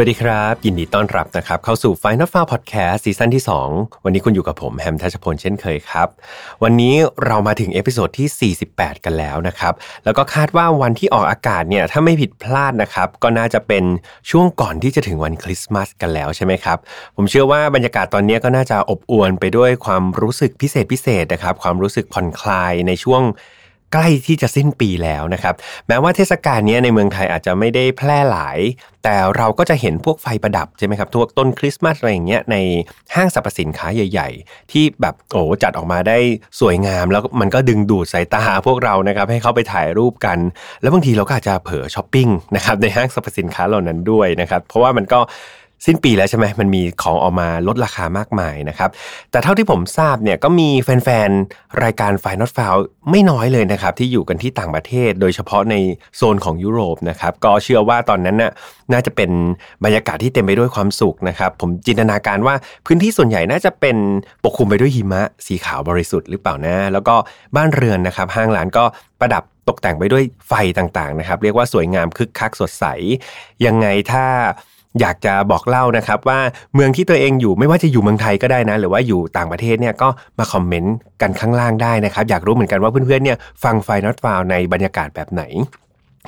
วัสดีครับ ยินดีต้อนรับนะครับ เข้าสู่ Final f i l e Podcast ซีซั่นที่ 2 วันนี้คุณอยู่กับผมแฮมทัชพลเช่นเคยครับ วันนี้เรามาถึง episode ที่ 48 กันแล้วนะครับ แล้วก็คาดว่าวันที่ออกอากาศเนี่ย ถ้าไม่ผิดพลาดนะครับ ก็น่าจะเป็นช่วงก่อนที่จะถึงวันคริสต์มาสกันแล้วใช่ไหมครับ ผมเชื่อว่าบรรยากาศตอนนี้ก็น่าจะอบอวลไปด้วยความรู้สึกพิเศษพิเศษนะครับความรู้สึกผ่อนคลายในช่วง ใกล้ที่จะสิ้นปีแล้วนะครับ แม้ว่าเทศกาลนี้ในเมืองไทยอาจจะไม่ได้แพร่หลาย แต่เราก็จะเห็นพวกไฟประดับใช่ไหมครับพวกต้นคริสต์มาสอะไรอย่างเงี้ยในห้างสรรพสินค้าใหญ่ ๆ ที่แบบโอ้จัดออกมาได้สวยงาม แล้วมันก็ดึงดูดสายตาพวกเรานะครับให้เข้าไปถ่ายรูปกัน แล้วบางทีเราก็อาจจะเผลอช้อปปิ้งนะครับในห้างสรรพสินค้าเหล่านั้นด้วยนะครับ เพราะว่ามันก็ สิ้นปีแล้วใช่ไหมมันมีของออกมาลดราคามากมายนะครับ แต่เท่าที่ผมทราบเนี่ยก็มีแฟนๆ รายการ f i n a l f i l e ไม่น้อยเลยนะครับ ที่อยู่กันที่ต่างประเทศ โดยเฉพาะในโซนของยุโรปนะครับ ก็เชื่อว่าตอนนั้นน่ะน่าจะเป็นบรรยากาศที่เต็มไปด้วยความสุขนะครับ ผมจินตนาการว่าพื้นที่ส่วนใหญ่น่าจะเป็นปกคลุมไปด้วยหิมะสีขาวบริสุทธิ์หรือเปล่านะ แล้วก็บ้านเรือนนะครับ ห้างร้านก็ประดับตกแต่งไปด้วยไฟต่างๆนะครับ เรียกว่าสวยงามคึกคักสดใส ยังไงถ้า อยากจะบอกเล่านะครับว่าเมืองที่ตัวเองอยู่ไม่ว่าจะอยู่เมืองไทยก็ได้นะ หรือว่าอยู่ต่างประเทศเนี่ยก็มาคอมเมนต์กันข้างล่างได้นะครับ อยากรู้เหมือนกันว่าเพื่อนๆเนี่ยฟังไฟนอตฟาวในบรรยากาศแบบไหน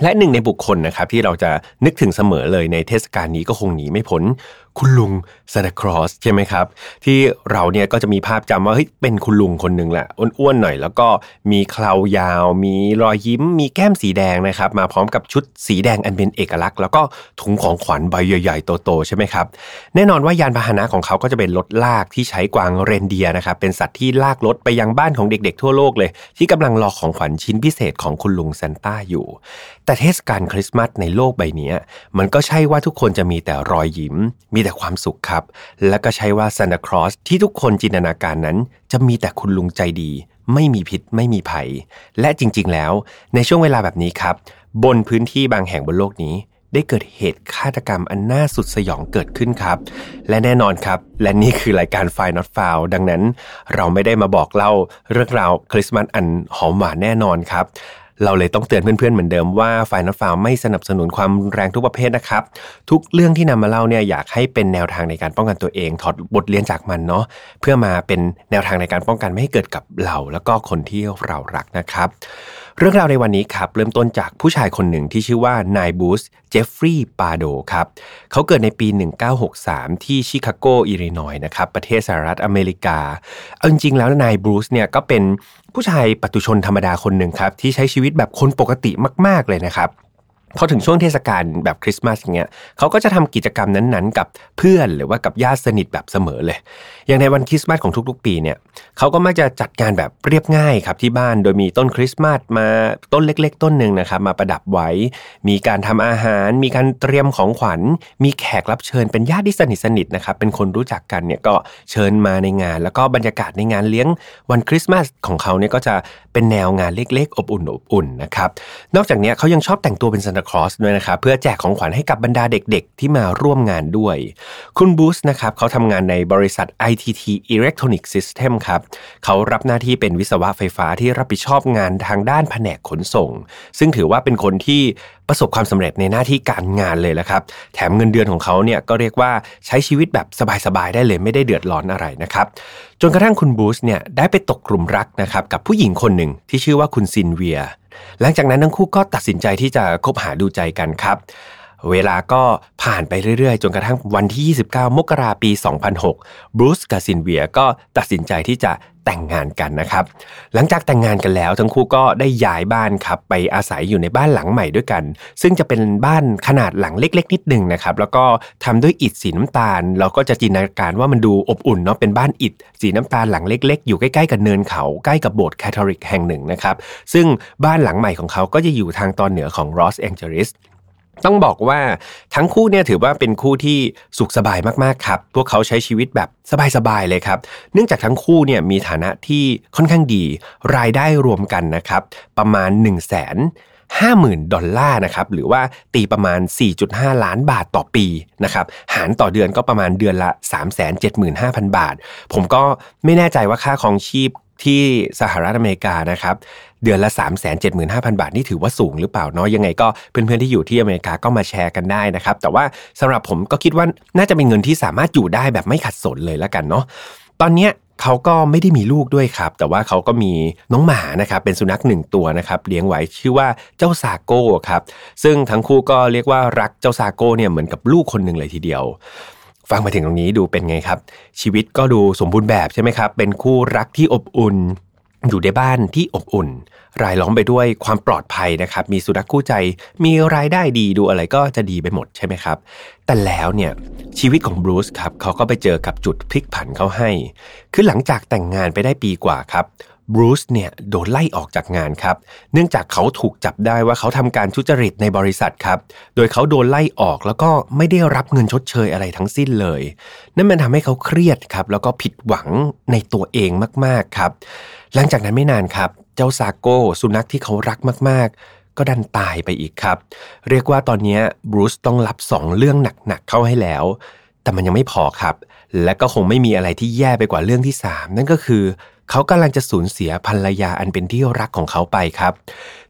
และหนึ่งในบุคคลนะครับที่เราจะนึกถึงเสมอเลยในเทศกาลนี้ก็คงหนีไม่พ้นคุณลุงซานตาครอสใช่ไหมครับ ที่เราเนี่ยก็จะมีภาพจำว่าเฮ้ยเป็นคุณลุงคนหนึ่งแหละอ้วนๆหน่อย แล้วก็มีเครายาว มีรอยยิ้ม มีแก้มสีแดงนะครับ มาพร้อมกับชุดสีแดงอันเป็นเอกลักษณ์ แล้วก็ถุงของขวัญใบใหญ่ๆโตๆใช่ไหมครับ แน่นอนว่ายานพาหนะของเขาก็จะเป็นรถลากที่ใช้กวางเรนเดียนะครับเป็นสัตว์ที่ลากรถไปยังบ้านของเด็กๆ ทั่วโลกเลย ที่กำลังรอของขวัญชิ้นพิเศษของคุณลุงซานต้าอยู่ แต่เทศกาลคริสต์มาสในโลกใบนี้มันก็ใช่ว่าทุกคนจะมีแต่รอยยิ้มมีีแต่ความสุขครับ และก็ใช่ว่าซานตาครอสที่ทุกคนจินตนาการนั้น จะมีแต่คุณลุงใจดี ไม่มีพิษไม่มีภัย และจริงๆแล้ว ในช่วงเวลาแบบนี้ครับ บนพื้นที่บางแห่งบนโลกนี้ ได้เกิดเหตุฆาตกรรมอันน่าสุดสยองเกิดขึ้นครับ และแน่นอนครับ และนี่คือรายการ f i Not f o u l ดังนั้น เราไม่ได้มาบอกเล่าเรื่องราวคริสต์มาสอันหอมหวานแน่นอนครับ เราเลยต้องเตือนเพื่อนๆ เหมือนเดิมว่าฝ่ายนักฟาวไม่สนับสนุนความแรงทุกประเภทนะครับ ทุกเรื่องที่นำมาเล่าเนี่ยอยากให้เป็นแนวทางในการป้องกันตัวเอง ถอดบทเรียนจากมันเนาะเพื่อมาเป็นแนวทางในการป้องกันไม่ให้เกิดกับเรา แล้วก็คนที่เรารักนะครับ เรื่องราวในวันนี้ครับเริ่มต้นจากผู้ชายคนหนึ่งที่ชื่อว่านายบูสเจฟฟรีย์ปาโดครับเขาเกิดในปี 1963 ที่ชิคาโกอิลลินอยส์นะครับประเทศสหรัฐอเมริกาเอาจริงๆแล้วนายบรูซเนี่ยก็เป็น ผู้ชายปุถุชนธรรมดาคนหนึ่งครับที่ใช้ชีวิตแบบคนปกติมาก ๆเลยนะครับ พอถึงช่วงเทศกาลแบบคริสต์มาสอย่างเงี้ยเขาก็จะทำกิจกรรมนั้นๆ กับเพื่อนหรือว่ากับญาติสนิทแบบเสมอเลย อย่างในวันคริสต์มาสของทุกๆ ปีเนี่ยเขาก็มักจะจัดงานแบบเรียบง่ายครับที่บ้านโดยมีต้นคริสต์มาสมาต้นเล็ก ๆ ต้นหนึ่งนะครับมาประดับไว้ มีการทำอาหาร มีการเตรียมของขวัญ มีแขกรับเชิญเป็นญาติที่สนิทสนิทนะครับเป็นคนรู้จักกันเนี่ยก็เชิญมาในงาน แล้วก็บรรยากาศในงานเลี้ยงวันคริสต์มาสของเขาเนี่ยก็จะเป็นแนวงานเล็กๆ อบอุ่นอบอุ่นนะครับนอกจากนี้เขายังชอบแต่งตัวเป็นซานตาคลอสด้วยนะครับเพื่อแจกของขวัญให้กับบรรดาเด็กๆ ที่มาร่วมงานด้วย คุณบูสนะครับเขาทำงานในบริษัท ITT Electronic System ครับเขารับหน้าที่เป็นวิศวะไฟฟ้าที่รับผิดชอบงานทางด้านแผนกขนส่ง ซึ่งถือว่าเป็นคนที่ประสบความสำเร็จในหน้าที่การงานเลยละครับ แถมเงินเดือนของเขาเนี่ยก็เรียกว่าใช้ชีวิตแบบสบายๆได้เลยไม่ได้เดือดร้อนอะไรนะครับจนกระทั่งคุณบูสเนี่ยได้ไปตกกลุ่มรักนะครับกับผู้หญิงคนหนึ่งที่ชื่อว่าคุณซินเวีย หลังจากนั้นทั้งคู่ก็ตัดสินใจที่จะคบหาดูใจกันครับ เวลาก็ผ่านไปเรื่อยๆ จนกระทั่งวันที่ 29 มกราปี 2006 บรูซกับซินเวียก็ตัดสินใจที่จะแต่งงานกันนะครับ หลังจากแต่งงานกันแล้ว ทั้งคู่ก็ได้ย้ายบ้านครับไปอาศัยอยู่ในบ้านหลังใหม่ด้วยกัน ซึ่งจะเป็นบ้านขนาดหลังเล็ก ๆ นิดหนึ่งนะครับ แล้วก็ทำด้วยอิฐสีน้ำตาล เราก็จะจินตนาการว่ามันดูอบอุ่นเนาะเป็นบ้านอิฐสีน้ำตาลหลังเล็ก ๆ อยู่ใกล้ๆกับเนินเขาใกล้กับโบสถ์แคทอลิกแห่งหนึ่งนะครับ ซึ่งบ้านหลังใหม่ของเขาก็จะอยู่ทางตอนเหนือของลอสแองเจลิส ต้องบอกว่าทั้งคู่เนี่ยถือว่าเป็นคู่ที่สุขสบายมากๆครับ พวกเขาใช้ชีวิตแบบสบายๆเลยครับ เนื่องจากทั้งคู่เนี่ยมีฐานะที่ค่อนข้างดี รายได้รวมกันนะครับ ประมาณ1 5 0 0 0 50,000 ดอลลาร์นะครับหรือว่าตีประมาณ 4.5 ล้านบาทต่อปีนะครับหารต่อเดือนก็ประมาณเดือนละ 375,000 บาท ผมก็ไม่แน่ใจว่าค่าครองชีพที่สหรัฐอเมริกานะครับ เดือนละ 375,000 บาท นี่ถือว่าสูงหรือเปล่าเนาะยังไงก็เพื่อนๆที่อยู่ที่อเมริกาก็มาแชร์กันได้นะครับ แต่ว่าสำหรับผมก็คิดว่าน่าจะเป็นเงินที่สามารถอยู่ได้แบบไม่ขัดสนเลยแล้วกันเนาะตอนเนี้ยเขาก็ไม่ได้มีลูกด้วยครับ แต่ว่าเขาก็มีน้องหมานะครับเป็นสุนัขหนึ่งตัวนะครับเลี้ยงไว้ชื่อว่าเจ้าซาโก้ครับซึ่งทั้งคู่ก็เรียกว่ารักเจ้าซาโก้เนี่ยเหมือนกับลูกคนหนึ่งเลยทีเดียว ฟังมาถึงตรงนี้ดูเป็นไงครับ ชีวิตก็ดูสมบูรณ์แบบใช่ไหมครับ เป็นคู่รักที่อบอุ่น อยู่ในบ้านที่อบอุ่น รายล้อมไปด้วยความปลอดภัยนะครับ มีสุนัขคู่ใจ มีรายได้ดีดูอะไรก็จะดีไปหมดใช่ไหมครับ แต่แล้วเนี่ยชีวิตของบรูซครับเขาก็ไปเจอกับจุดพลิกผันเขาให้ คือหลังจากแต่งงานไปได้ปีกว่าครับ บรูซเนี่ยโดนไล่ออกจากงานครับ เนื่องจากเขาถูกจับได้ว่าเขาทำการทุจริตในบริษัทครับ โดยเขาโดนไล่ออกแล้วก็ไม่ได้รับเงินชดเชยอะไรทั้งสิ้นเลย นั่นมันทำให้เขาเครียดครับ แล้วก็ผิดหวังในตัวเองมากๆครับ หลังจากนั้นไม่นานครับ เจ้าซาโก้สุนัขที่เขารักมาก ๆก็ดันตายไปอีกครับ เรียกว่าตอนนี้บรูซต้องรับสองเรื่องหนักๆเข้าให้แล้ว แต่มันยังไม่พอครับ และก็คงไม่มีอะไรที่แย่ไปกว่าเรื่องที่ 3 นั่นก็คือ เขากำลังจะสูญเสียภรรยาอันเป็นที่รักของเขาไปครับ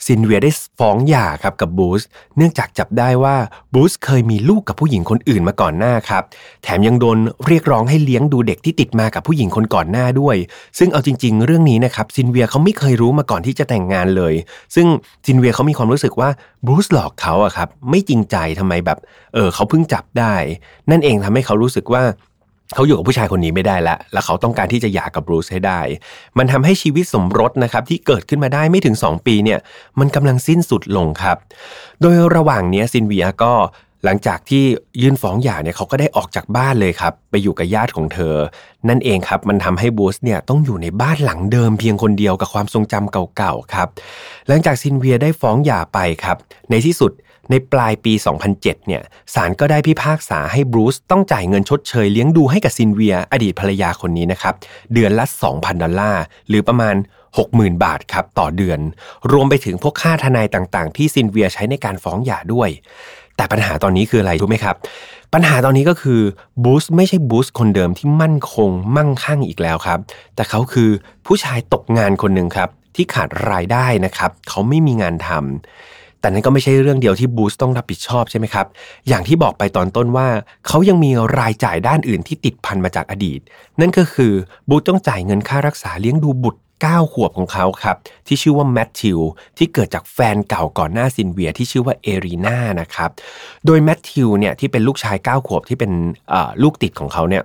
ซินเวียได้ฟ้องหย่าครับกับบูสเนื่องจากจับได้ว่าบูสเคยมีลูกกับผู้หญิงคนอื่นมาก่อนหน้าครับ แถมยังโดนเรียกร้องให้เลี้ยงดูเด็กที่ติดมากับผู้หญิงคนก่อนหน้าด้วย ซึ่งเอาจริง ๆ เรื่องนี้นะครับซินเวียเขาไม่เคยรู้มาก่อนที่จะแต่งงานเลย ซึ่งซินเวียเขามีความรู้สึกว่าบูสหลอกเขาอะครับไม่จริงใจทำไมแบบเออเขาเพิ่งจับได้ นั่นเองทำให้เขารู้สึกว่า เขาอยู่กับผู้ชายคนนี้ไม่ได้ละแล้วเขาต้องการที่จะหย่ากับบรูซให้ได้ มันทำให้ชีวิตสมรสนะครับที่เกิดขึ้นมาได้ไม่ถึง 2 ปีเนี่ย มันกำลังสิ้นสุดลงครับ โดยระหว่างนี้ซินเวียก็หลังจากที่ยื่นฟ้องหย่าเนี่ยเขาก็ได้ออกจากบ้านเลยครับ ไปอยู่กับญาติของเธอ นั่นเองครับมันทำให้บรูซเนี่ยต้องอยู่ในบ้านหลังเดิมเพียงคนเดียวกับความทรงจำเก่าๆครับ หลังจากซิลเวียได้ฟ้องหย่าไปครับ ในที่สุด ในปลายปี 2007 เนี่ยศาลก็ได้พิพากษาให้บรูซต้องจ่ายเงินชดเชยเลี้ยงดูให้กับซิลเวีย อดีตภรรยาคนนี้นะครับ เดือนละ 2,000 ดอลลาร์ หรือประมาณ 60,000 บาทครับต่อเดือน รวมไปถึงพวกค่าทนายต่างๆ ที่ซิลเวียใช้ในการฟ้องหย่าด้วย แต่ปัญหาตอนนี้คืออะไรรู้ไหมครับ ปัญหาตอนนี้ก็คือบูสไม่ใช่บูสคนเดิมที่มั่นคงมั่งคั่งอีกแล้วครับ แต่เขาคือผู้ชายตกงานคนหนึ่งครับที่ขาดรายได้นะครับ เขาไม่มีงานทำ แต่นั้นก็ไม่ใช่เรื่องเดียวที่บูสต้องรับผิดชอบใช่ไหมครับ อย่างที่บอกไปตอนต้นว่า เขายังมีรายจ่ายด้านอื่นที่ติดพันมาจากอดีต นั่นก็คือบูสต้องจ่ายเงินค่ารักษาเลี้ยงดูบุตร9 ขวบของเขาครับ ที่ชื่อว่าแมทธิวที่เกิดจากแฟนเก่าก่อนหน้าซินเวียที่ชื่อว่าเอรีนานะครับ โดยแมทธิวเนี่ยที่เป็นลูกชาย 9 ขวบที่เป็นลูกติดของเขาเนี่ย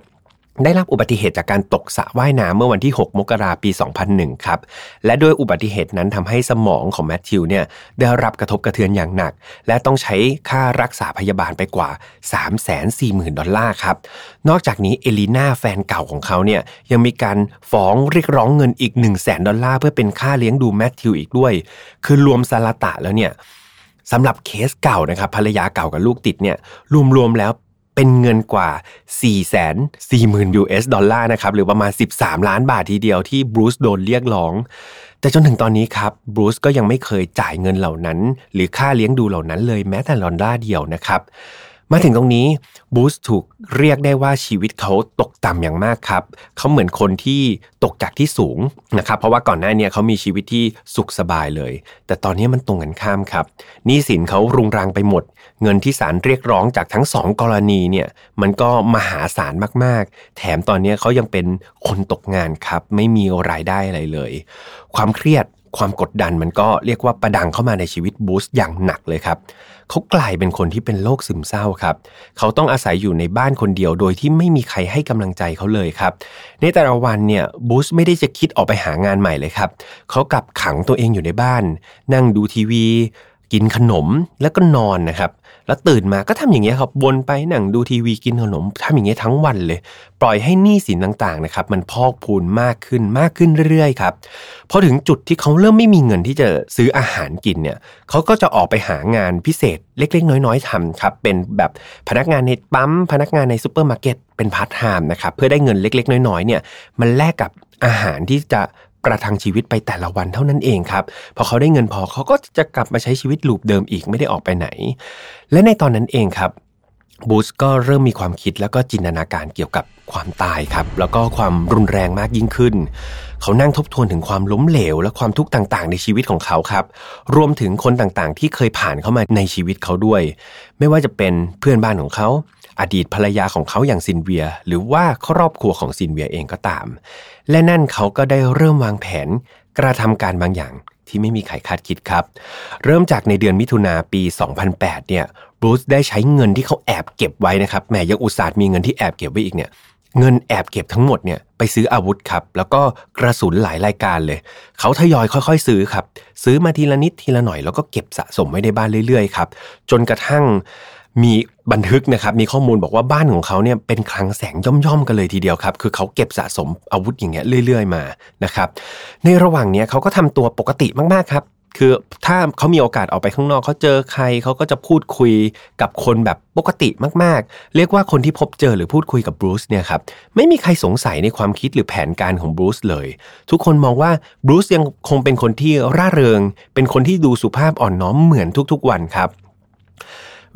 ได้รับอุบัติเหตุจากการตกสระว่ายน้ำเมื่อวันที่ 6 มกราปี 2001 ครับ และด้วยอุบัติเหตุนั้นทำให้สมองของแมทธิวเนี่ยได้รับกระทบกระเทือนอย่างหนัก และต้องใช้ค่ารักษาพยาบาลไปกว่า 340,000 ดอลลาร์ครับ นอกจากนี้เอลีนาแฟนเก่าของเขาเนี่ยยังมีการฟ้องเรียกร้องเงินอีก 1 0 0 0 0แดอลลาร์เพื่อเป็นค่าเลี้ยงดูแมทธิวอีกด้วย คือรวมสลาตะแล้วเนี่ยสำหรับเคสเก่านะครับภรรยาเก่ากับลูกติดเนี่ยรวมๆแล้ว เป็นเงินกว่า 4 4 0 0 0 0 US ดอลลาร์นะครับหรือประมาณ 13 ล้านบาททีเดียวที่บรูซโดนเรียกร้อง แต่จนถึงตอนนี้ครับบรูซก็ยังไม่เคยจ่ายเงินเหล่านั้น หรือค่าเลี้ยงดูเหล่านั้นเลยแม้แต่ลอนด้าเดียวนะครับ มาถึงตรงนี้บูสถูกเรียกได้ว่าชีวิตเขาตกต่ำอย่างมากครับ เขาเหมือนคนที่ตกจากที่สูงนะครับเพราะว่าก่อนหน้านี้เขามีชีวิตที่สุขสบายเลย แต่ตอนนี้มันตรงกันข้ามครับหนี้สินเขารุงรังไปหมด เงินที่ศาลเรียกร้องจากทั้งสองกรณีเนี่ยมันก็มหาศาลมากๆ แถมตอนนี้เขายังเป็นคนตกงานครับ ไม่มีรายได้อะไรเลย ความเครียด ความกดดันมันก็เรียกว่าประดังเข้ามาในชีวิตบูสอย่างหนักเลยครับเขากลายเป็นคนที่เป็นโรคซึมเศร้าครับ เขาต้องอาศัยอยู่ในบ้านคนเดียวโดยที่ไม่มีใครให้กำลังใจเขาเลยครับ ในแต่ละวันเนี่ยบูสไม่ได้จะคิดออกไปหางานใหม่เลยครับ เขากลับขังตัวเองอยู่ในบ้าน นั่งดูทีวี กินขนมแล้วก็นอนนะครับ แล้วตื่นมาก็ทำอย่างเงี้ยครับวนไปนั่งดูทีวีกินขนมทำอย่างเงี้ยทั้งวันเลย ปล่อยให้หนี้สินต่างๆนะครับ มันพอกพูนมากขึ้นมากขึ้นเรื่อยๆครับพอถึงจุดที่เขาเริ่มไม่มีเงินที่จะซื้ออาหารกินเนี่ยเขาก็จะออกไปหางานพิเศษเล็ก ๆ น้อยๆทำครับ เป็นแบบพนักงานในปั๊มพนักงานในซูเปอร์มาร์เก็ตเป็นพาร์ทไทม์นะครับเพื่อได้เงินเล็ก ๆ น้อยๆเนี่ยมันแลกกับอาหารที่จะ ประทังชีวิตไปแต่ละวันเท่านั้นเองครับ พอเขาได้เงินพอเขาก็จะกลับมาใช้ชีวิต loop เดิมอีกไม่ได้ออกไปไหน และในตอนนั้นเองครับบรูซก็เริ่มมีความคิดแล้วก็จินตนาการเกี่ยวกับความตายครับ แล้วก็ความรุนแรงมากยิ่งขึ้น เขานั่งทบทวนถึงความล้มเหลว และความทุกข์ต่างๆ ในชีวิตของเขาครับ รวมถึงคนต่างๆ ที่เคยผ่านเข้ามาในชีวิตเขาด้วย ไม่ว่าจะเป็นเพื่อนบ้านของเขา อดีตภรรยาของเขาอย่างซินเวีย หรือว่าครอบครัวของซินเวียเองก็ตาม และนั่นเขาก็ได้เริ่มวางแผนกระทำการบางอย่างที่ไม่มีใครคาดคิดครับ เริ่มจากในเดือนมิถุนาปี 2008 เนี่ยบรูซได้ใช้เงินที่เขาแอบเก็บไว้นะครับแหมยังอุตส่าห์มีเงินที่แอบเก็บไว้อีกเนี่ยเงินแอบเก็บทั้งหมดเนี่ยไปซื้ออาวุธครับ แล้วก็กระสุนหลายรายการเลย เขาทยอยค่อยๆ ซื้อครับ ซื้อมาทีละนิดทีละหน่อยแล้วก็เก็บสะสมไว้ในบ้านเรื่อยๆครับ จนกระทั่ง มีบันทึกนะครับมีข้อมูลบอกว่าบ้านของเขาเนี่ยเป็นคลังแสงย่อมๆกันเลยทีเดียวครับ คือเขาเก็บสะสมอาวุธอย่างเงี้ยเรื่อย ๆ มานะครับในระหว่างเนี้ยเขาก็ทำตัวปกติมากๆครับ คือถ้าเขามีโอกาสออกไปข้างนอกเขาเจอใครเขาก็จะพูดคุยกับคนแบบปกติมากๆ เรียกว่าคนที่พบเจอหรือพูดคุยกับบรูซเนี่ยครับไม่มีใครสงสัยในความคิดหรือแผนการของบรูซเลย ทุกคนมองว่าบรูซยังคงเป็นคนที่ร่าเริง เป็นคนที่ดูสุภาพอ่อนน้อมเหมือนทุกๆวันครับ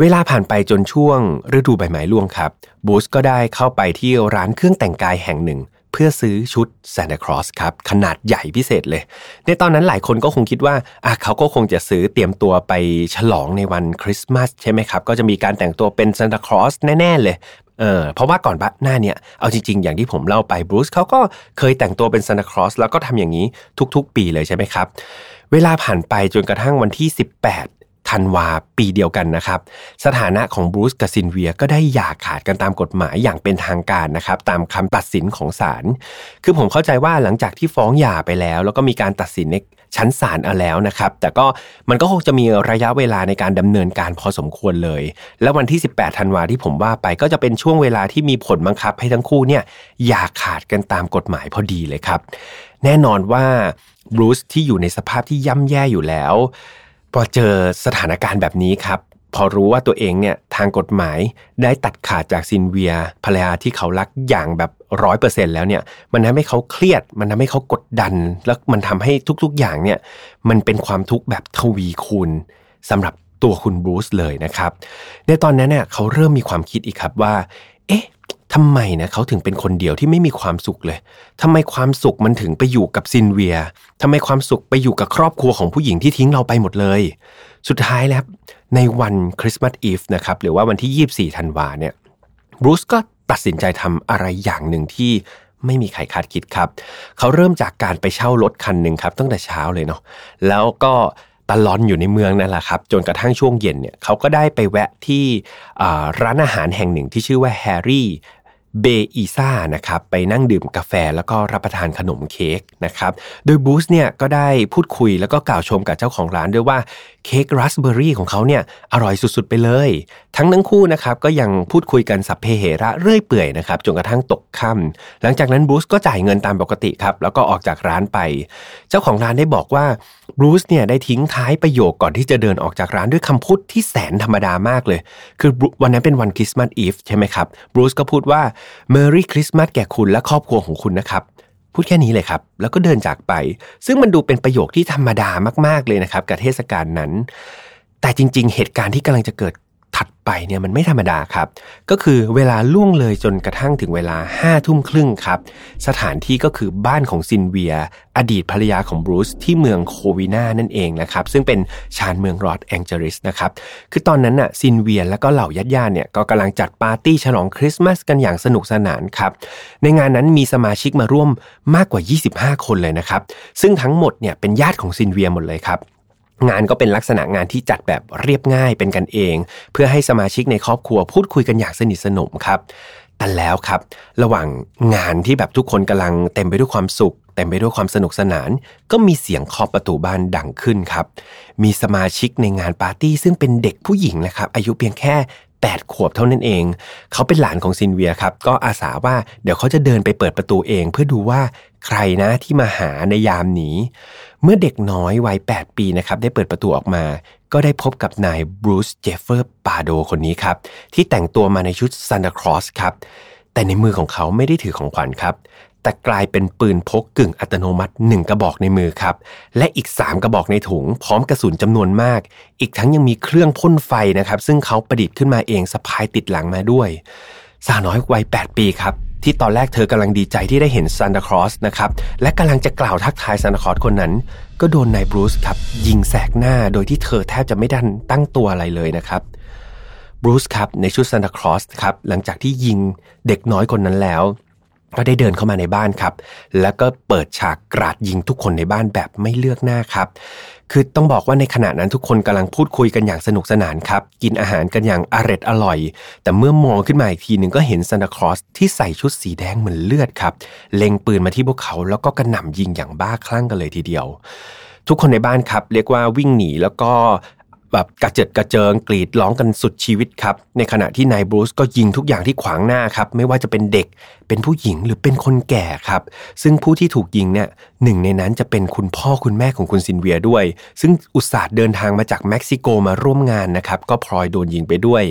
เวลาผ่านไปจนช่วงฤดูใบไม้ร่วงครับบูสก็ได้เข้าไปที่ร้านเครื่องแต่งกายแห่งหนึ่ง เพื่อซื้อชุดซานตาครอสครับ ขนาดใหญ่พิเศษเลย ในตอนนั้นหลายคนก็คงคิดว่าอะเขาก็คงจะซื้อเตรียมตัวไปฉลองในวันคริสต์มาสใช่ไหมครับ ก็จะมีการแต่งตัวเป็นซานตาครอสแน่ ๆ เลยเออเพราะว่าก่อนหน้าเนี่ยเอาจริง ๆ อย่างที่ผมเล่าไปบรูซเขาก็เคยแต่งตัวเป็นซานตาครอสแล้วก็ทำอย่างนี้ทุก ๆ ปีเลยใช่ไหมครับ เวลาผ่านไปจนกระทั่งวันที่ 18 ธันวาปีเดียวกันนะครับ สถานะของบรูซกับซินเวียก็ได้หย่าขาดกันตามกฎหมายอย่างเป็นทางการนะครับ ตามคำตัดสินของศาลคือผมเข้าใจว่าหลังจากที่ฟ้องหย่าไปแล้ว แล้วก็มีการตัดสินในชั้นศาลเอาแล้วนะครับ แต่ก็มันก็คงจะมีระยะเวลาในการดำเนินการพอสมควรเลย แล้ววันที่ 18 ธันวาที่ผมว่าไปก็จะเป็นช่วงเวลาที่มีผลบังคับให้ทั้งคู่เนี่ยหย่าขาดกันตามกฎหมายพอดีเลยครับ แน่นอนว่าบรูซที่อยู่ในสภาพที่ย่ำแย่อยู่แล้ว พอเจอสถานการณ์แบบนี้ครับ พอรู้ว่าตัวเองเนี่ยทางกฎหมายได้ตัดขาดจากซินเวียภรรยาที่เขารักอย่างแบบร้อยเปอร์เซ็นแล้วเนี่ยมันทำให้เขาเครียด มันทำให้เขากดดัน แล้วมันทำให้ทุกๆอย่างเนี่ยมันเป็นความทุกข์แบบทวีคูณสำหรับตัวคุณบรูซเลยนะครับ ในตอนนั้นเนี่ยเขาเริ่มมีความคิดอีกครับว่า เอ๊ะ ทำไมนะเขาถึงเป็นคนเดียวที่ไม่มีความสุขเลยทำไมความสุขมันถึงไปอยู่กับซินเวียทำไมความสุขไปอยู่กับครอบครัวของผู้หญิงที่ทิ้งเราไปหมดเลย สุดท้ายแล้วในวันคริสต์มาสอีฟนะครับหรือว่าวันที่ 24ธันวาเนี่ยบรูซก็ตัดสินใจทำอะไรอย่างหนึ่งที่ไม่มีใครคาดคิดครับ เขาเริ่มจากการไปเช่ารถคันหนึ่งครับตั้งแต่เช้าเลยเนาะแล้วก็ตลอนอยู่ในเมืองนั่นแหละครับจนกระทั่งช่วงเย็นเนี่ยเขาก็ได้ไปแวะที่ร้านอาหารแห่งหนึ่งที่ชื่อว่าแฮร์รี่ เบอีซ่านะครับไปนั่งดื่มกาแฟแล้วก็รับประทานขนมเค้กนะครับโดยบูสเนี่ยก็ได้พูดคุยแล้วก็กล่าวชมกับเจ้าของร้านด้วยว่าเค้กราสเบอร์รี่ของเขาเนี่ยอร่อยสุดๆไปเลย ทั้งทั้งคู่นะครับก็ยังพูดคุยกันสัพเพเหระเรื่อยเปื่อยนะครับจนกระทั่งตกค่ำหลังจากนั้นบูสก็จ่ายเงินตามปกติครับแล้วก็ออกจากร้านไป เจ้าของร้านได้บอกว่าบรูซเนี่ยได้ทิ้งท้ายประโยคก่อนที่จะเดินออกจากร้านด้วยคำพูดที่แสนธรรมดามากเลย คือวันนั้นเป็นวันคริสต์มาสอีฟใช่ไหมครับบรูซก็พูดว่า Merry Christmas แก่คุณและครอบครัวของคุณนะครับพูดแค่นี้เลยครับ แล้วก็เดินจากไป ซึ่งมันดูเป็นประโยคที่ธรรมดามากๆเลยนะครับกับเทศกาลนั้น แต่จริง ๆ เหตุการณ์ที่กำลังจะเกิด ถัดไปเนี่ยมันไม่ธรรมดาครับ ก็คือเวลาล่วงเลยจนกระทั่งถึงเวลาห้าทุ่มครึ่งครับ สถานที่ก็คือบ้านของซิลเวีย อดีตภรรยาของบรูซที่เมืองโควินานั่นเองนะครับ ซึ่งเป็นชานเมืองลอสแองเจลิสนะครับ คือตอนนั้นน่ะซิลเวียและก็เหล่าญาติญาติเนี่ยก็กำลังจัดปาร์ตี้ฉลองคริสต์มาสกันอย่างสนุกสนานครับ ในงานนั้นมีสมาชิกมาร่วมมากกว่า 25 คนเลยนะครับ ซึ่งทั้งหมดเนี่ยเป็นญาติของซิลเวียหมดเลยครับ งานก็เป็นลักษณะงานที่จัดแบบเรียบง่ายเป็นกันเอง เพื่อให้สมาชิกในครอบครัวพูดคุยกันอย่างสนิทสนมครับแต่แล้วครับ ระหว่างงานที่แบบทุกคนกำลังเต็มไปด้วยความสุขเต็มไปด้วยความสนุกสนาน ก็มีเสียงเคาะประตูบ้านดังขึ้นครับ มีสมาชิกในงานปาร์ตี้ซึ่งเป็นเด็กผู้หญิงนะครับ อายุเพียงแค่ 8 ขวบเท่านั้นเอง เขาเป็นหลานของซิลเวียครับ ก็อาสาว่าเดี๋ยวเขาจะเดินไปเปิดประตูเอง เพื่อดูว่าใครนะที่มาหาในยามนี้ เมื่อเด็กน้อยวัย 8 ปีนะครับได้เปิดประตูออกมา ก็ได้พบกับนายบรูซเจฟฟรีย์ปาโดคนนี้ครับ ที่แต่งตัวมาในชุดซานตาครอสครับแต่ในมือของเขาไม่ได้ถือของขวัญครับ แต่กลายเป็นปืนพกกึ่งอัตโนมัติ 1 กระบอกในมือครับ และอีก 3 กระบอกในถุง พร้อมกระสุนจำนวนมาก อีกทั้งยังมีเครื่องพ่นไฟนะครับ ซึ่งเขาประดิษฐ์ขึ้นมาเองสะพายติดหลังมาด้วย สาวน้อยวัย 8 ปีครับ ที่ตอนแรกเธอกำลังดีใจที่ได้เห็นซานตาครอสนะครับ และกำลังจะกล่าวทักทายซานตาครอสคนนั้น ก็โดนนายบรูซครับยิงแสกหน้าโดยที่เธอแทบจะไม่ดันตั้งตัวอะไรเลยนะครับบรูซครับในชุดซานตาครอสครับหลังจากที่ยิงเด็กน้อยคนนั้นแล้ว ก็ได้เดินเข้ามาในบ้านครับ แล้วก็เปิดฉากกราดยิงทุกคนในบ้านแบบไม่เลือกหน้าครับ คือต้องบอกว่าในขณะนั้นทุกคนกำลังพูดคุยกันอย่างสนุกสนานครับ กินอาหารกันอย่างอร็ดอร่อย แต่เมื่อมองขึ้นมาอีกทีหนึ่งก็เห็นซานตาคลอสที่ใส่ชุดสีแดงเหมือนเลือดครับ เล็งปืนมาที่พวกเขาแล้วก็กระหน่ำยิงอย่างบ้าคลั่งกันเลยทีเดียวทุกคนในบ้านครับ เรียกว่าวิ่งหนีแล้วก็ แบบกระเจิดกระเจิงกรีดร้องกันสุดชีวิตครับ ในขณะที่นายบรูซก็ยิงทุกอย่างที่ขวางหน้าครับ ไม่ว่าจะเป็นเด็ก เป็นผู้หญิงหรือเป็นคนแก่ครับ ซึ่งผู้ที่ถูกยิงเนี่ยหนึ่งในนั้นจะเป็นคุณพ่อคุณแม่ของคุณซินเวียด้วย ซึ่งอุตส่าห์เดินทางมาจากเม็กซิโกมาร่วมงานนะครับ ก็พลอยโดนยิงไปด้วย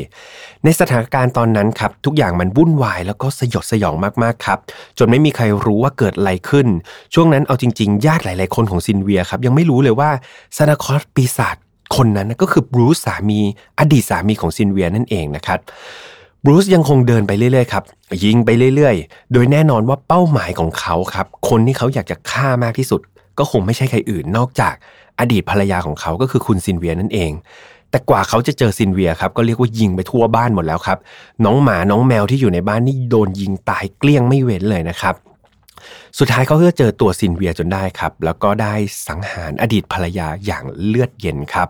ในสถานการณ์ตอนนั้นครับทุกอย่างมันวุ่นวายแล้วก็สยดสยองมากๆครับ จนไม่มีใครรู้ว่าเกิดอะไรขึ้น ช่วงนั้นเอาจริงๆ ญาติหลาย ๆ คนของซินเวียครับยังไม่รู้เลยว่าซานตาคลอสปีศาจ คนนั้นก็คือบรูซสามีอดีตสามีของซิลเวียนั่นเองนะครับบรูซยังคงเดินไปเรื่อยๆครับยิงไปเรื่อยๆ โดยแน่นอนว่าเป้าหมายของเขาครับ คนที่เขาอยากจะฆ่ามากที่สุด ก็คงไม่ใช่ใครอื่นนอกจากอดีตภรรยาของเขาก็คือคุณซิลเวียนั่นเอง แต่กว่าเขาจะเจอซิลเวียครับก็เรียกว่ายิงไปทั่วบ้านหมดแล้วครับ น้องหมาน้องแมวที่อยู่ในบ้านนี่โดนยิงตายเกลี้ยงไม่เว้นเลยนะครับ สุดท้ายเขาก็เจอตัวซินเวียจนได้ครับ แล้วก็ได้สังหารอดีตภรรยาอย่างเลือดเย็นครับ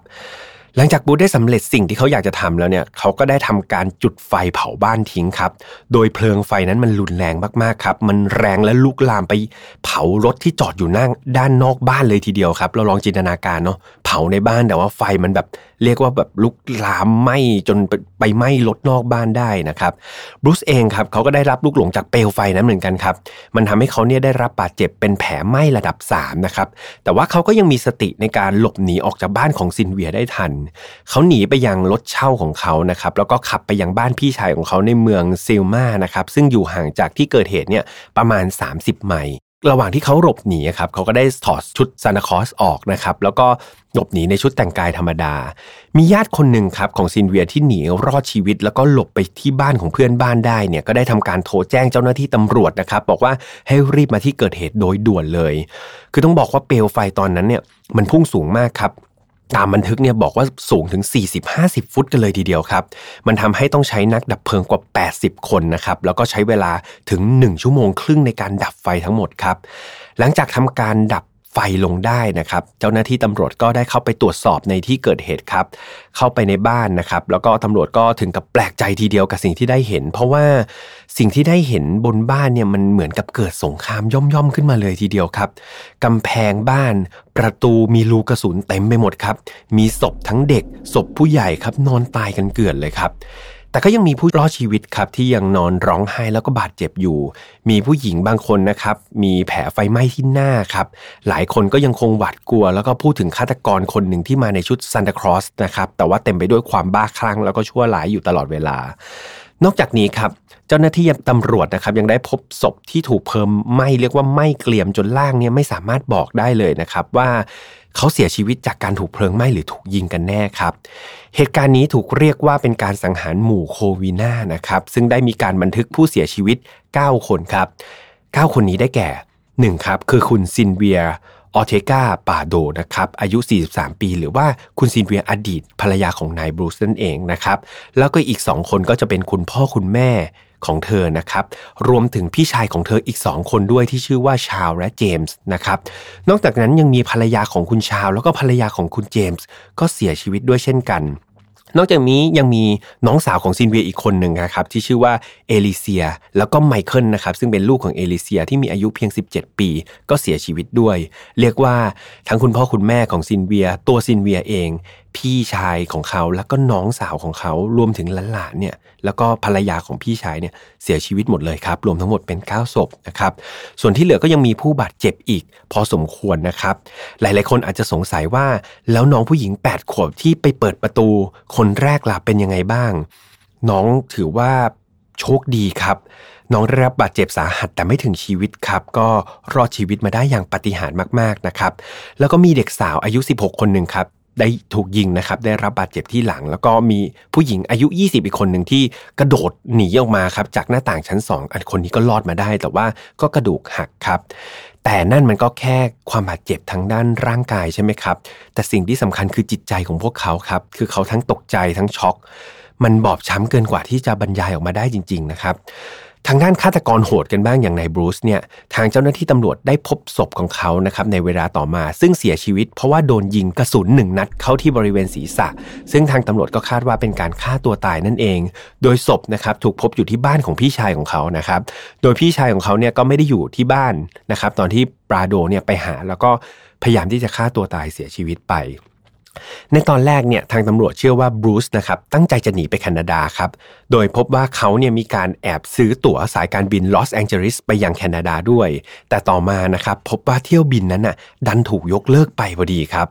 หลังจากบูธได้สำเร็จสิ่งที่เขาอยากจะทำแล้วเนี่ยเขาก็ได้ทำการจุดไฟเผาบ้านทิ้งครับ โดยเพลิงไฟนั้นมันรุนแรงมากๆครับ มันแรงและลุกลามไปเผารถที่จอดอยู่นั่งด้านนอกบ้านเลยทีเดียวครับ เราลองจินตนาการเนาะเผาในบ้านแต่ว่าไฟมันแบบ เรียกว่าแบบลุกลามไหมจนไปไหม้รถนอกบ้านได้นะครับบรูซเองครับเขาก็ได้รับลูกหลงจากเปลวไฟนั้นเหมือนกันครับ มันทำให้เขาเนี่ยได้รับบาดเจ็บเป็นแผลไหม้ระดับ3นะครับแต่ว่าเขาก็ยังมีสติในการหลบหนีออกจากบ้านของซินเวียได้ทัน เขาหนีไปยังรถเช่าของเขานะครับแล้วก็ขับไปยังบ้านพี่ชายของเขาในเมืองซิลมานะครับซึ่งอยู่ห่างจากที่เกิดเหตุเนี่ยประมาณ 30 ไมล์ ระหว่างที่เขาหลบหนีครับเขาก็ได้ถอดชุดซานตาคอสออกนะครับ แล้วก็หลบหนีในชุดแต่งกายธรรมดา มีญาติคนหนึ่งครับของซินเวียที่หนีรอดชีวิต แล้วก็หลบไปที่บ้านของเพื่อนบ้านได้เนี่ยก็ได้ทำการโทรแจ้งเจ้าหน้าที่ตำรวจนะครับ บอกว่าให้รีบมาที่เกิดเหตุโดยด่วนเลย คือต้องบอกว่าเปลวไฟตอนนั้นเนี่ยมันพุ่งสูงมากครับ ตามบันทึกเนี่ยบอกว่าสูงถึง 40-50 ฟุตกันเลยทีเดียวครับ มันทำให้ต้องใช้นักดับเพลิงกว่า 80 คนนะครับ แล้วก็ใช้เวลาถึง 1 ชั่วโมงครึ่งในการดับไฟทั้งหมดครับ หลังจากทำการดับ ไฟลงได้นะครับ เจ้าหน้าที่ตำรวจก็ได้เข้าไปตรวจสอบในที่เกิดเหตุครับ เข้าไปในบ้านนะครับ แล้วก็ตำรวจก็ถึงกับแปลกใจทีเดียวกับสิ่งที่ได้เห็น เพราะว่าสิ่งที่ได้เห็นบนบ้านเนี่ยมันเหมือนกับเกิดสงครามย่อมๆขึ้นมาเลยทีเดียวครับกำแพงบ้านประตูมีรูกระสุนเต็มไปหมดครับ มีศพทั้งเด็กศพผู้ใหญ่ครับนอนตายกันเกลื่อนเลยครับ แต่ก็ยังมีผู้รอดชีวิตครับที่ยังนอนร้องไห้แล้วก็บาดเจ็บอยู่ มีผู้หญิงบางคนนะครับมีแผลไฟไหม้ที่หน้าครับ หลายคนก็ยังคงหวาดกลัว แล้วก็พูดถึงฆาตกรคนหนึ่งที่มาในชุดซันตาครอสนะครับแต่ว่าเต็มไปด้วยความบ้าคลั่งแล้วก็ชั่วร้ายอยู่ตลอดเวลา นอกจากนี้ครับ เจ้าหน้าที่ตำรวจนะครับยังได้พบศพที่ถูกเพิ่มไหม้เรียกว่าไหม้เกลียมจนล่างเนี่ยไม่สามารถบอกได้เลยนะครับว่าเขาเสียชีวิตจากการถูกเพลิงไหม้หรือถูกยิงกันแน่ครับ เหตุการณ์นี้ถูกเรียกว่าเป็นการสังหารหมู่โควินานะครับซึ่งได้มีการบันทึกผู้เสียชีวิต 9 คนครับ 9 คนนี้ได้แก่1ครับคือคุณซินเวียออเทกาปาโดนะครับอายุ 43 ปี หรือว่าคุณซินเวียอดีตภรรยาของนายบรูซนั่นเองนะครับแล้วก็อีก 2 คนก็จะเป็นคุณพ่อคุณแม่ ของเธอนะครับ รวมถึงพี่ชายของเธออีกสองคนด้วยที่ชื่อว่าชาวและเจมส์นะครับ นอกจากนั้นยังมีภรรยาของคุณชาว แล้วก็ภรรยาของคุณเจมส์ก็เสียชีวิตด้วยเช่นกันนอกจากนี้ยังมีน้องสาวของซิลเวียอีกคนหนึ่งนะครับที่ชื่อว่าเอลิเซีย แล้วก็ไมเคิลนะครับซึ่งเป็นลูกของเอลิเซียที่มีอายุเพียง 17 ปี ก็เสียชีวิตด้วย เรียกว่าทั้งคุณพ่อคุณแม่ของซิลเวีย ตัวซิลเวียเองพี่ชายของเขาแล้วก็น้องสาวของเขารวมถึงหลานๆเนี่ยแล้วก็ภรรยาของพี่ชายเนี่ยเสียชีวิตหมดเลยครับ รวมทั้งหมดเป็น 9 ศพนะครับส่วนที่เหลือก็ยังมีผู้บาดเจ็บอีก พอสมควรนะครับ หลายๆคนอาจจะสงสัยว่าแล้วน้องผู้หญิง 8 ขวบที่ไปเปิดประตู คนแรกล่ะเป็นยังไงบ้าง น้องถือว่าโชคดีครับน้องได้รับบาดเจ็บสาหัสแต่ไม่ถึงชีวิตครับก็รอดชีวิตมาได้อย่างปาฏิหาริย์มากๆนะครับ แล้วก็มีเด็กสาวอายุ 16 คนหนึ่งครับ ได้ถูกยิงนะครับ ได้รับบาดเจ็บที่หลัง แล้วก็มีผู้หญิงอายุ 20 อีกคนหนึ่งที่กระโดดหนีออกมาครับจากหน้าต่างชั้น 2 อันคนนี้ก็รอดมาได้ แต่ว่าก็กระดูกหักครับ แต่นั่นมันก็แค่ความบาดเจ็บทางด้านร่างกายใช่ไหมครับ แต่สิ่งที่สำคัญคือจิตใจของพวกเขาครับ คือเขาทั้งตกใจทั้งช็อก มันบอบช้ำเกินกว่าที่จะบรรยายออกมาได้จริง ๆ นะครับ ทางด้านฆาตกรโหดกันบ้างอย่างนายบรูซเนี่ยทางเจ้าหน้าที่ตำรวจได้พบศพของเขานะครับในเวลาต่อมา ซึ่งเสียชีวิตเพราะว่าโดนยิงกระสุนหนึ่งนัดเข้าที่บริเวณศีรษะ ซึ่งทางตำรวจก็คาดว่าเป็นการฆ่าตัวตายนั่นเอง โดยศพนะครับถูกพบอยู่ที่บ้านของพี่ชายของเขานะครับโดยพี่ชายของเขาเนี่ยก็ไม่ได้อยู่ที่บ้านนะครับตอนที่ปราโดเนี่ยไปหาแล้วก็พยายามที่จะฆ่าตัวตายเสียชีวิตไป ในตอนแรกเนี่ยทางตำรวจเชื่อว่าบรูซนะครับตั้งใจจะหนีไปแคนาดาครับโดยพบว่าเขาเนี่ยมีการแอบซื้อตั๋วสายการบินลอสแองเจลิสไปยังแคนาดาด้วย แต่ต่อมานะครับพบว่าเที่ยวบินนั้นน่ะดันถูกยกเลิกไปพอดีครับ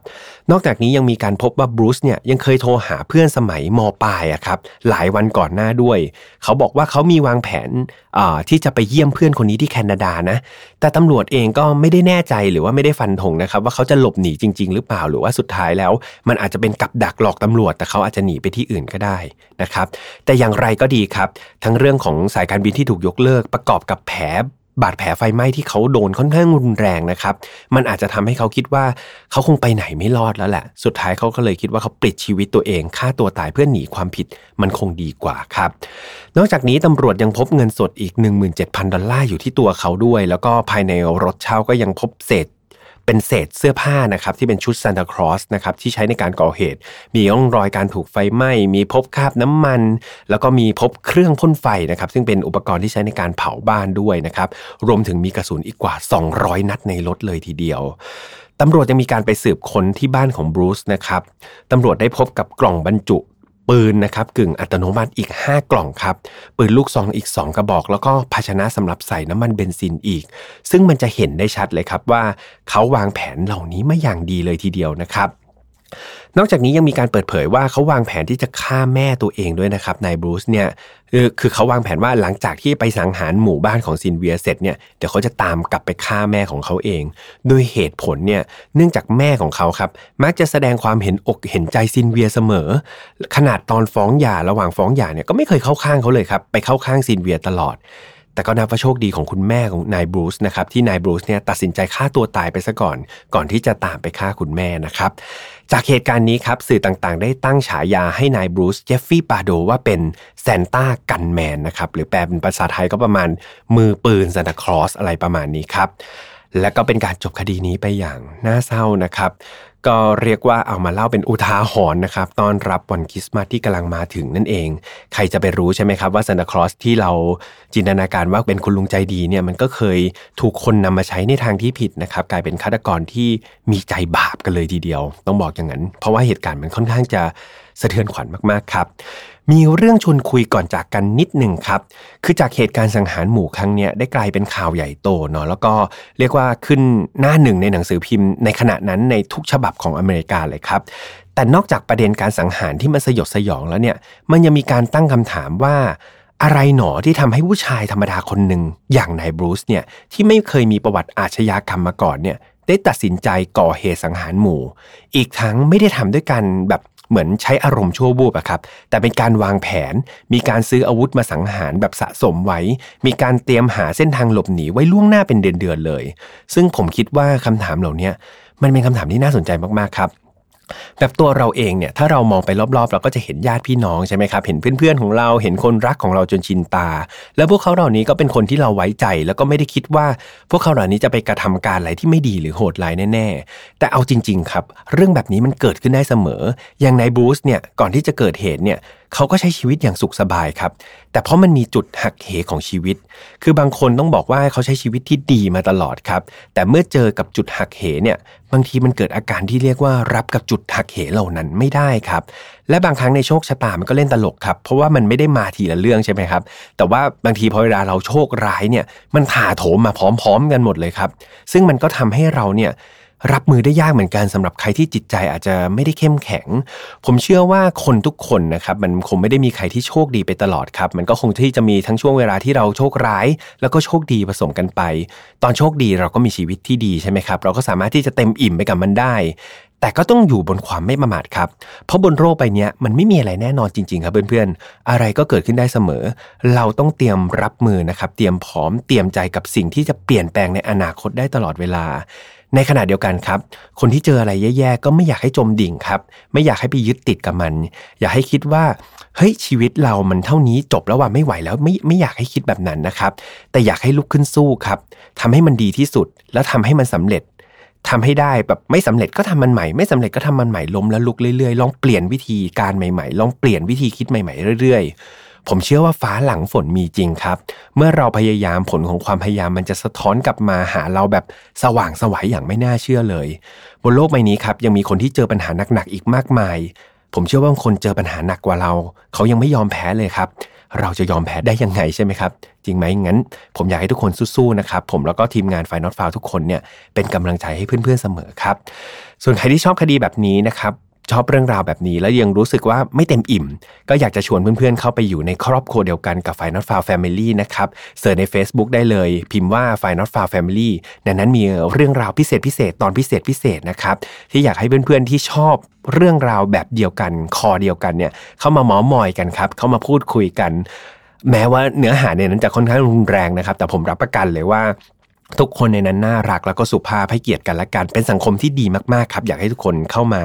นอกจากนี้ยังมีการพบว่าบรูซเนี่ยยังเคยโทรหาเพื่อนสมัยมปลายอะครับหลายวันก่อนหน้าด้วย เขาบอกว่าเขามีวางแผนที่จะไปเยี่ยมเพื่อนคนนี้ที่แคนาดานะแต่ตำรวจเองก็ไม่ได้แน่ใจหรือว่าไม่ได้ฟันธงนะครับว่าเขาจะหลบหนีจริง ๆ หรือเปล่าหรือว่าสุดท้ายแล้วมันอาจจะเป็นกับดักหลอกตำรวจ แต่เขาอาจจะหนีไปที่อื่นก็ได้นะครับ แต่อย่างไรก็ดีครับ ทั้งเรื่องของสายการบินที่ถูกยกเลิกประกอบกับแผลบาดแผลไฟไหม้ที่เขาโดนค่อนข้างรุนแรงนะครับ มันอาจจะทำให้เขาคิดว่าเขาคงไปไหนไม่รอดแล้วแหละ สุดท้ายเขาก็เลยคิดว่าเขาปลิดชีวิตตัวเองฆ่าตัวตายเพื่อหนีความผิดมันคงดีกว่าครับ นอกจากนี้ตำรวจยังพบเงินสดอีก 17,000 ดอลลาร์อยู่ที่ตัวเขาด้วย แล้วก็ภายในรถเช่าก็ยังพบเศษ เป็นเศษเสื้อผ้านะครับที่เป็นชุดซานตาครอสนะครับที่ใช้ในการก่อเหตุ มีร่องรอยการถูกไฟไหม้ มีพบคราบน้ำมัน แล้วก็มีพบเครื่องพ่นไฟนะครับซึ่งเป็นอุปกรณ์ที่ใช้ในการเผาบ้านด้วยนะครับรวมถึงมีกระสุนอีกกว่า 200 นัดในรถเลยทีเดียวตำรวจยังมีการไปสืบค้นที่บ้านของบรูซนะครับตำรวจได้พบกับกล่องบรรจุ ปืนนะครับกึ่งอัตโนมัติอีก 5 กล่องครับ ปืนลูกซองอีก 2 กระบอก แล้วก็ภาชนะสำหรับใส่น้ำมันเบนซินอีก ซึ่งมันจะเห็นได้ชัดเลยครับว่าเขาวางแผนเหล่านี้มาอย่างดีเลยทีเดียวนะครับ นอกจากนี้ยังมีการเปิดเผยว่าเขาวางแผนที่จะฆ่าแม่ตัวเองด้วยนะครับนายบรูซเนี่ยคือคือเขาวางแผนว่าหลังจากที่ไปสังหารหมู่บ้านของซินเวียเสร็จเนี่ยเดี๋ยวเขาจะตามกลับไปฆ่าแม่ของเขาเอง โดยเหตุผลเนี่ยเนื่องจากแม่ของเขาครับมักจะแสดงความเห็นอกเห็นใจซิลเวียเสมอ ขนาดตอนฟ้องหย่าระหว่างฟ้องหย่าเนี่ยก็ไม่เคยเข้าข้างเขาเลยครับไปเข้าข้างซิลเวียตลอด แต่ก็นับว่าโชคดีของคุณแม่ของนายบรูซนะครับที่นายบรูซเนี่ยตัดสินใจฆ่าตัวตายไปซะก่อน ก่อนที่จะตามไปฆ่าคุณแม่นะครับจากเหตุการณ์นี้ครับสื่อต่างๆ ได้ตั้งฉายาให้นายบรูซเจฟฟี่ปาโดว่าเป็น Santa Gunman นะครับหรือแปลเป็นภาษาไทยก็ประมาณมือปืนซานตาคลอสอะไรประมาณนี้ครับ และก็เป็นการจบคดีนี้ไปอย่างน่าเศร้านะครับ ก็เรียกว่าเอามาเล่าเป็นอุทาหรณ์นะครับต้อนรับวันคริสต์มาสที่กำลังมาถึงนั่นเอง ใครจะไปรู้ใช่ไหมครับว่าซานตาคลอสที่เราจินตนาการว่าเป็นคุณลุงใจดีเนี่ยมันก็เคยถูกคนนำมาใช้ในทางที่ผิดนะครับ กลายเป็นฆาตกรที่มีใจบาปกันเลยทีเดียว ต้องบอกอย่างนั้น เพราะว่าเหตุการณ์มันค่อนข้างจะ สะเทือนขวัญมากๆครับ มีเรื่องชวนคุยก่อนจากกันนิดหนึ่งครับ คือจากเหตุการณ์สังหารหมู่ครั้งเนี้ยได้กลายเป็นข่าวใหญ่โตเนาะแล้วก็เรียกว่าขึ้นหน้าหนึ่งในหนังสือพิมพ์ในขณะนั้นในทุกฉบับของอเมริกาเลยครับ แต่นอกจากประเด็นการสังหารที่มันสยดสยองแล้วเนี่ยมันยังมีการตั้งคำถามว่าอะไรหนอที่ทำให้ผู้ชายธรรมดาคนหนึ่งอย่างนายบรูซเนี่ยที่ไม่เคยมีประวัติอาชญากรรมมาก่อนเนี่ยได้ตัดสินใจก่อเหตุสังหารหมู่ อีกทั้งไม่ได้ทำด้วยกันแบบ เหมือนใช้อารมณ์ชั่ววูบอะครับแต่เป็นการวางแผน มีการซื้ออาวุธมาสังหารแบบสะสมไว้ มีการเตรียมหาเส้นทางหลบหนีไว้ล่วงหน้าเป็นเดือนๆเลย ซึ่งผมคิดว่าคำถามเหล่านี้มันเป็นคำถามที่น่าสนใจมากๆครับ แบบตัวเราเองเนี่ยถ้าเรามองไปรอบๆ เราก็จะเห็นญาติพี่น้องใช่ไหมครับเห็นเพื่อนๆของเราเห็นคนรักของเราจนชินตา แล้วพวกเขาเหล่านี้ก็เป็นคนที่เราไว้ใจ แล้วก็ไม่ได้คิดว่า พวกเขาเหล่านี้จะไปกระทำการอะไรที่ไม่ดีหรือโหดร้ายแน่ๆแต่เอาจริง ๆ ครับ เรื่องแบบนี้มันเกิดขึ้นได้เสมอ อย่างนายบรูซเนี่ยก่อนที่จะเกิดเหตุเนี่ย เขาก็ใช้ชีวิตอย่างสุขสบายครับ แต่เพราะมันมีจุดหักเหของชีวิต คือบางคนต้องบอกว่าเขาใช้ชีวิตที่ดีมาตลอดครับ แต่เมื่อเจอกับจุดหักเหเนี่ยบางทีมันเกิดอาการที่เรียกว่ารับกับจุดหักเหเหล่านั้นไม่ได้ครับ และบางครั้งในโชคชะตามันก็เล่นตลกครับ เพราะว่ามันไม่ได้มาทีละเรื่องใช่ไหมครับ แต่ว่าบางทีพอเวลาเราโชคร้ายเนี่ยมันถาโถมมาพร้อม ๆ กันหมดเลยครับ ซึ่งมันก็ทำให้เราเนี่ย รับมือได้ยากเหมือนกันสำหรับใครที่จิตใจอาจจะไม่ได้เข้มแข็ง ผมเชื่อว่าคนทุกคนนะครับมันคงไม่ได้มีใครที่โชคดีไปตลอดครับ มันก็คงที่จะมีทั้งช่วงเวลาที่เราโชคร้าย แล้วก็โชคดีผสมกันไป ตอนโชคดีเราก็มีชีวิตที่ดีใช่ไหมครับ เราก็สามารถที่จะเต็มอิ่มไปกับมันได้ แต่ก็ต้องอยู่บนความไม่ประมาทครับ เพราะบนโลกใบนี้มันไม่มีอะไรแน่นอนจริง ๆ ครับเพื่อนๆ อะไรก็เกิดขึ้นได้เสมอ เราต้องเตรียมรับมือนะครับ เตรียมพร้อม เตรียมใจกับสิ่งที่จะเปลี่ยนแปลงในอนาคตได้ตลอดเวลา ในขณะเดียวกันครับ คนที่เจออะไรแย่ๆ ก็ไม่อยากให้จมดิ่งครับ ไม่อยากให้ไปยึดติดกับมัน อยากให้คิดว่าเฮ้ยชีวิตเรามันเท่านี้จบแล้วว่าไม่ไหวแล้วไม่ไม่อยากให้คิดแบบนั้นนะครับ แต่อยากให้ลุกขึ้นสู้ครับทำให้มันดีที่สุด แล้วทำให้มันสำเร็จทำให้ได้แบบไม่สำเร็จก็ทำมันใหม่ ไม่สำเร็จก็ทำมันใหม่ล้มแล้วลุกเรื่อยๆ ลองเปลี่ยนวิธีการใหม่ๆ ลองเปลี่ยนวิธีคิดใหม่ๆเรื่อยๆ ผมเชื่อว่าฟ้าหลังฝนมีจริงครับ เมื่อเราพยายามผลของความพยายามมันจะสะท้อนกลับมาหาเราแบบสว่างสวัยอย่างไม่น่าเชื่อเลย บนโลกใบนี้ครับยังมีคนที่เจอปัญหาหนักๆอีกมากมาย ผมเชื่อว่าบางคนเจอปัญหาหนักกว่าเรา เขายังไม่ยอมแพ้เลยครับ เราจะยอมแพ้ได้ยังไงใช่ไหมครับ จริงไหมงั้น ผมอยากให้ทุกคนสู้ๆนะครับผมแล้วก็ทีมงานไฟนอตฟาวทุกคนเนี่ยเป็นกำลังใจให้เพื่อนๆเสมอครับ ส่วนใครที่ชอบคดีแบบนี้นะครับ ชอบเรื่องราวแบบนี้ แล้วยังรู้สึกว่าไม่เต็มอิ่ม ก็อยากจะชวนเพื่อนๆ เข้าไปอยู่ในครอบครัวเดียวกันกับ f i n a l f i l e Family นะครับเสิร์ชใน Facebook ได้เลย พิมพ์ว่า f i n a l f i l e Family ในนั้นมีเรื่องราวพิเศษพิเศษตอนพิเศษพิเศษนะครับที่อยากให้เพื่อนๆที่ชอบเรื่องราวแบบเดียวกันคอเดียวกันเนี่ยเข้ามาเมอมอยกันครับเข้ามาพูดคุยกัน แม้ว่าเนื้อหาในนั้นจะค่อนข้างรุนแรงนะครับ แต่ผมรับประกันเลยว่า ทุกคนในนั้นน่ารักแล้วก็สุภาพให้เกียรติกันและกัน เป็นสังคมที่ดีมากๆครับ อยากให้ทุกคนเข้ามา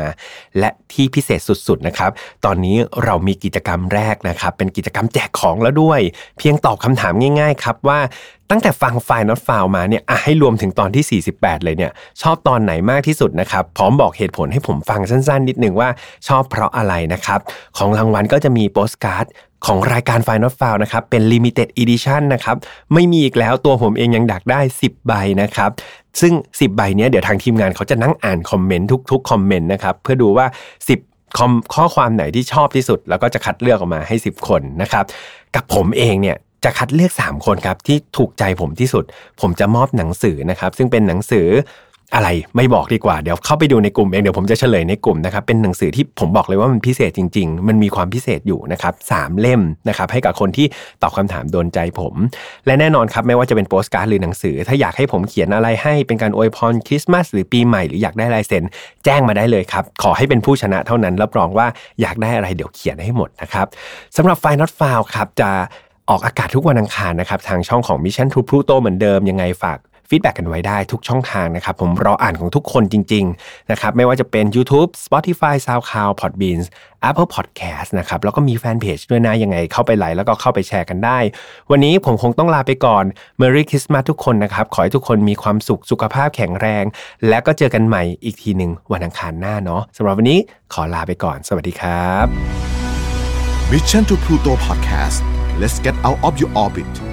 และที่พิเศษสุดๆนะครับ ตอนนี้เรามีกิจกรรมแรกนะครับ เป็นกิจกรรมแจกของแล้วด้วย เพียงตอบคำถามง่ายๆครับว่าตั้งแต่ฟังไฟล์ not f i l e มาเนี่ยอะให้รวมถึงตอนที่ 48 เลยเนี่ย ชอบตอนไหนมากที่สุดนะครับ พร้อมบอกเหตุผลให้ผมฟังสั้นๆ นิดนึงว่าชอบเพราะอะไรนะครับ ของรางวัลก็จะมีโปสการ์ด ของรายการ Final f i l e นะครับเป็น Limited Edition นะครับไม่มีอีกแล้วตัวผมเองยังดักได้ 10 ใบนะครับซึ่ง 10 ใบเนี้ยเดี๋ยวทางทีมงานเขาจะนั่งอ่านคอมเมนต์ทุกๆคอมเมนต์นะครับเพื่อดูว่า 10คอมข้อความไหนที่ชอบที่สุด แล้วก็จะคัดเลือกออกมาให้ 10 คนนะครับกับผมเองเนี่ยจะคัดเลือก 3 คนครับที่ถูกใจผมที่สุด ผมจะมอบหนังสือนะครับซึ่งเป็นหนังสือ อะไรไม่บอกดีกว่าเดี๋ยวเข้าไปดูในกลุ่มเองเดี๋ยวผมจะเฉลยในกลุ่มนะครับเป็นหนังสือที่ผมบอกเลยว่ามันพิเศษจริง ๆ มันมีความพิเศษอยู่นะครับสามเล่มนะครับให้กับคนที่ตอบคำถามโดนใจผม และแน่นอนครับไม่ว่าจะเป็นโปสการ์ดหรือหนังสือ ถ้าอยากให้ผมเขียนอะไรให้เป็นการอวยพรคริสต์มาสหรือปีใหม่หรืออยากได้ลายเซ็นแจ้งมาได้เลยครับขอให้เป็นผู้ชนะเท่านั้นรับรองว่าอยากได้อะไรเดี๋ยวเขียนให้หมดนะครับสำหรับไฟ not f i l e ครับจะออกอากาศทุกวันอังคารนะครับทางช่องของ Mission to Pluto เหมือนเดิมยังไงฝาก feedback กันไว้ได้ทุกช่องทางนะครับ ผมรออ่านของทุกคนจริง ๆ นะครับ ไม่ว่าจะเป็น YouTube Spotify SoundCloud Podbeans Apple Podcast นะครับ แล้วก็มีแฟนเพจด้วยนะ ยังไงเข้าไปไลค์แล้วก็เข้าไปแชร์กันได้ วันนี้ผมคงต้องลาไปก่อน Merry Christmas ทุกคนนะครับ ขอให้ทุกคนมีความสุขสุขภาพแข็งแรง และก็เจอกันใหม่อีกทีหนึ่งวันอังคารหน้าเนาะสำหรับวันนี้ขอลาไปก่อน สวัสดีครับ Mission to Pluto Podcast let's get out of your orbit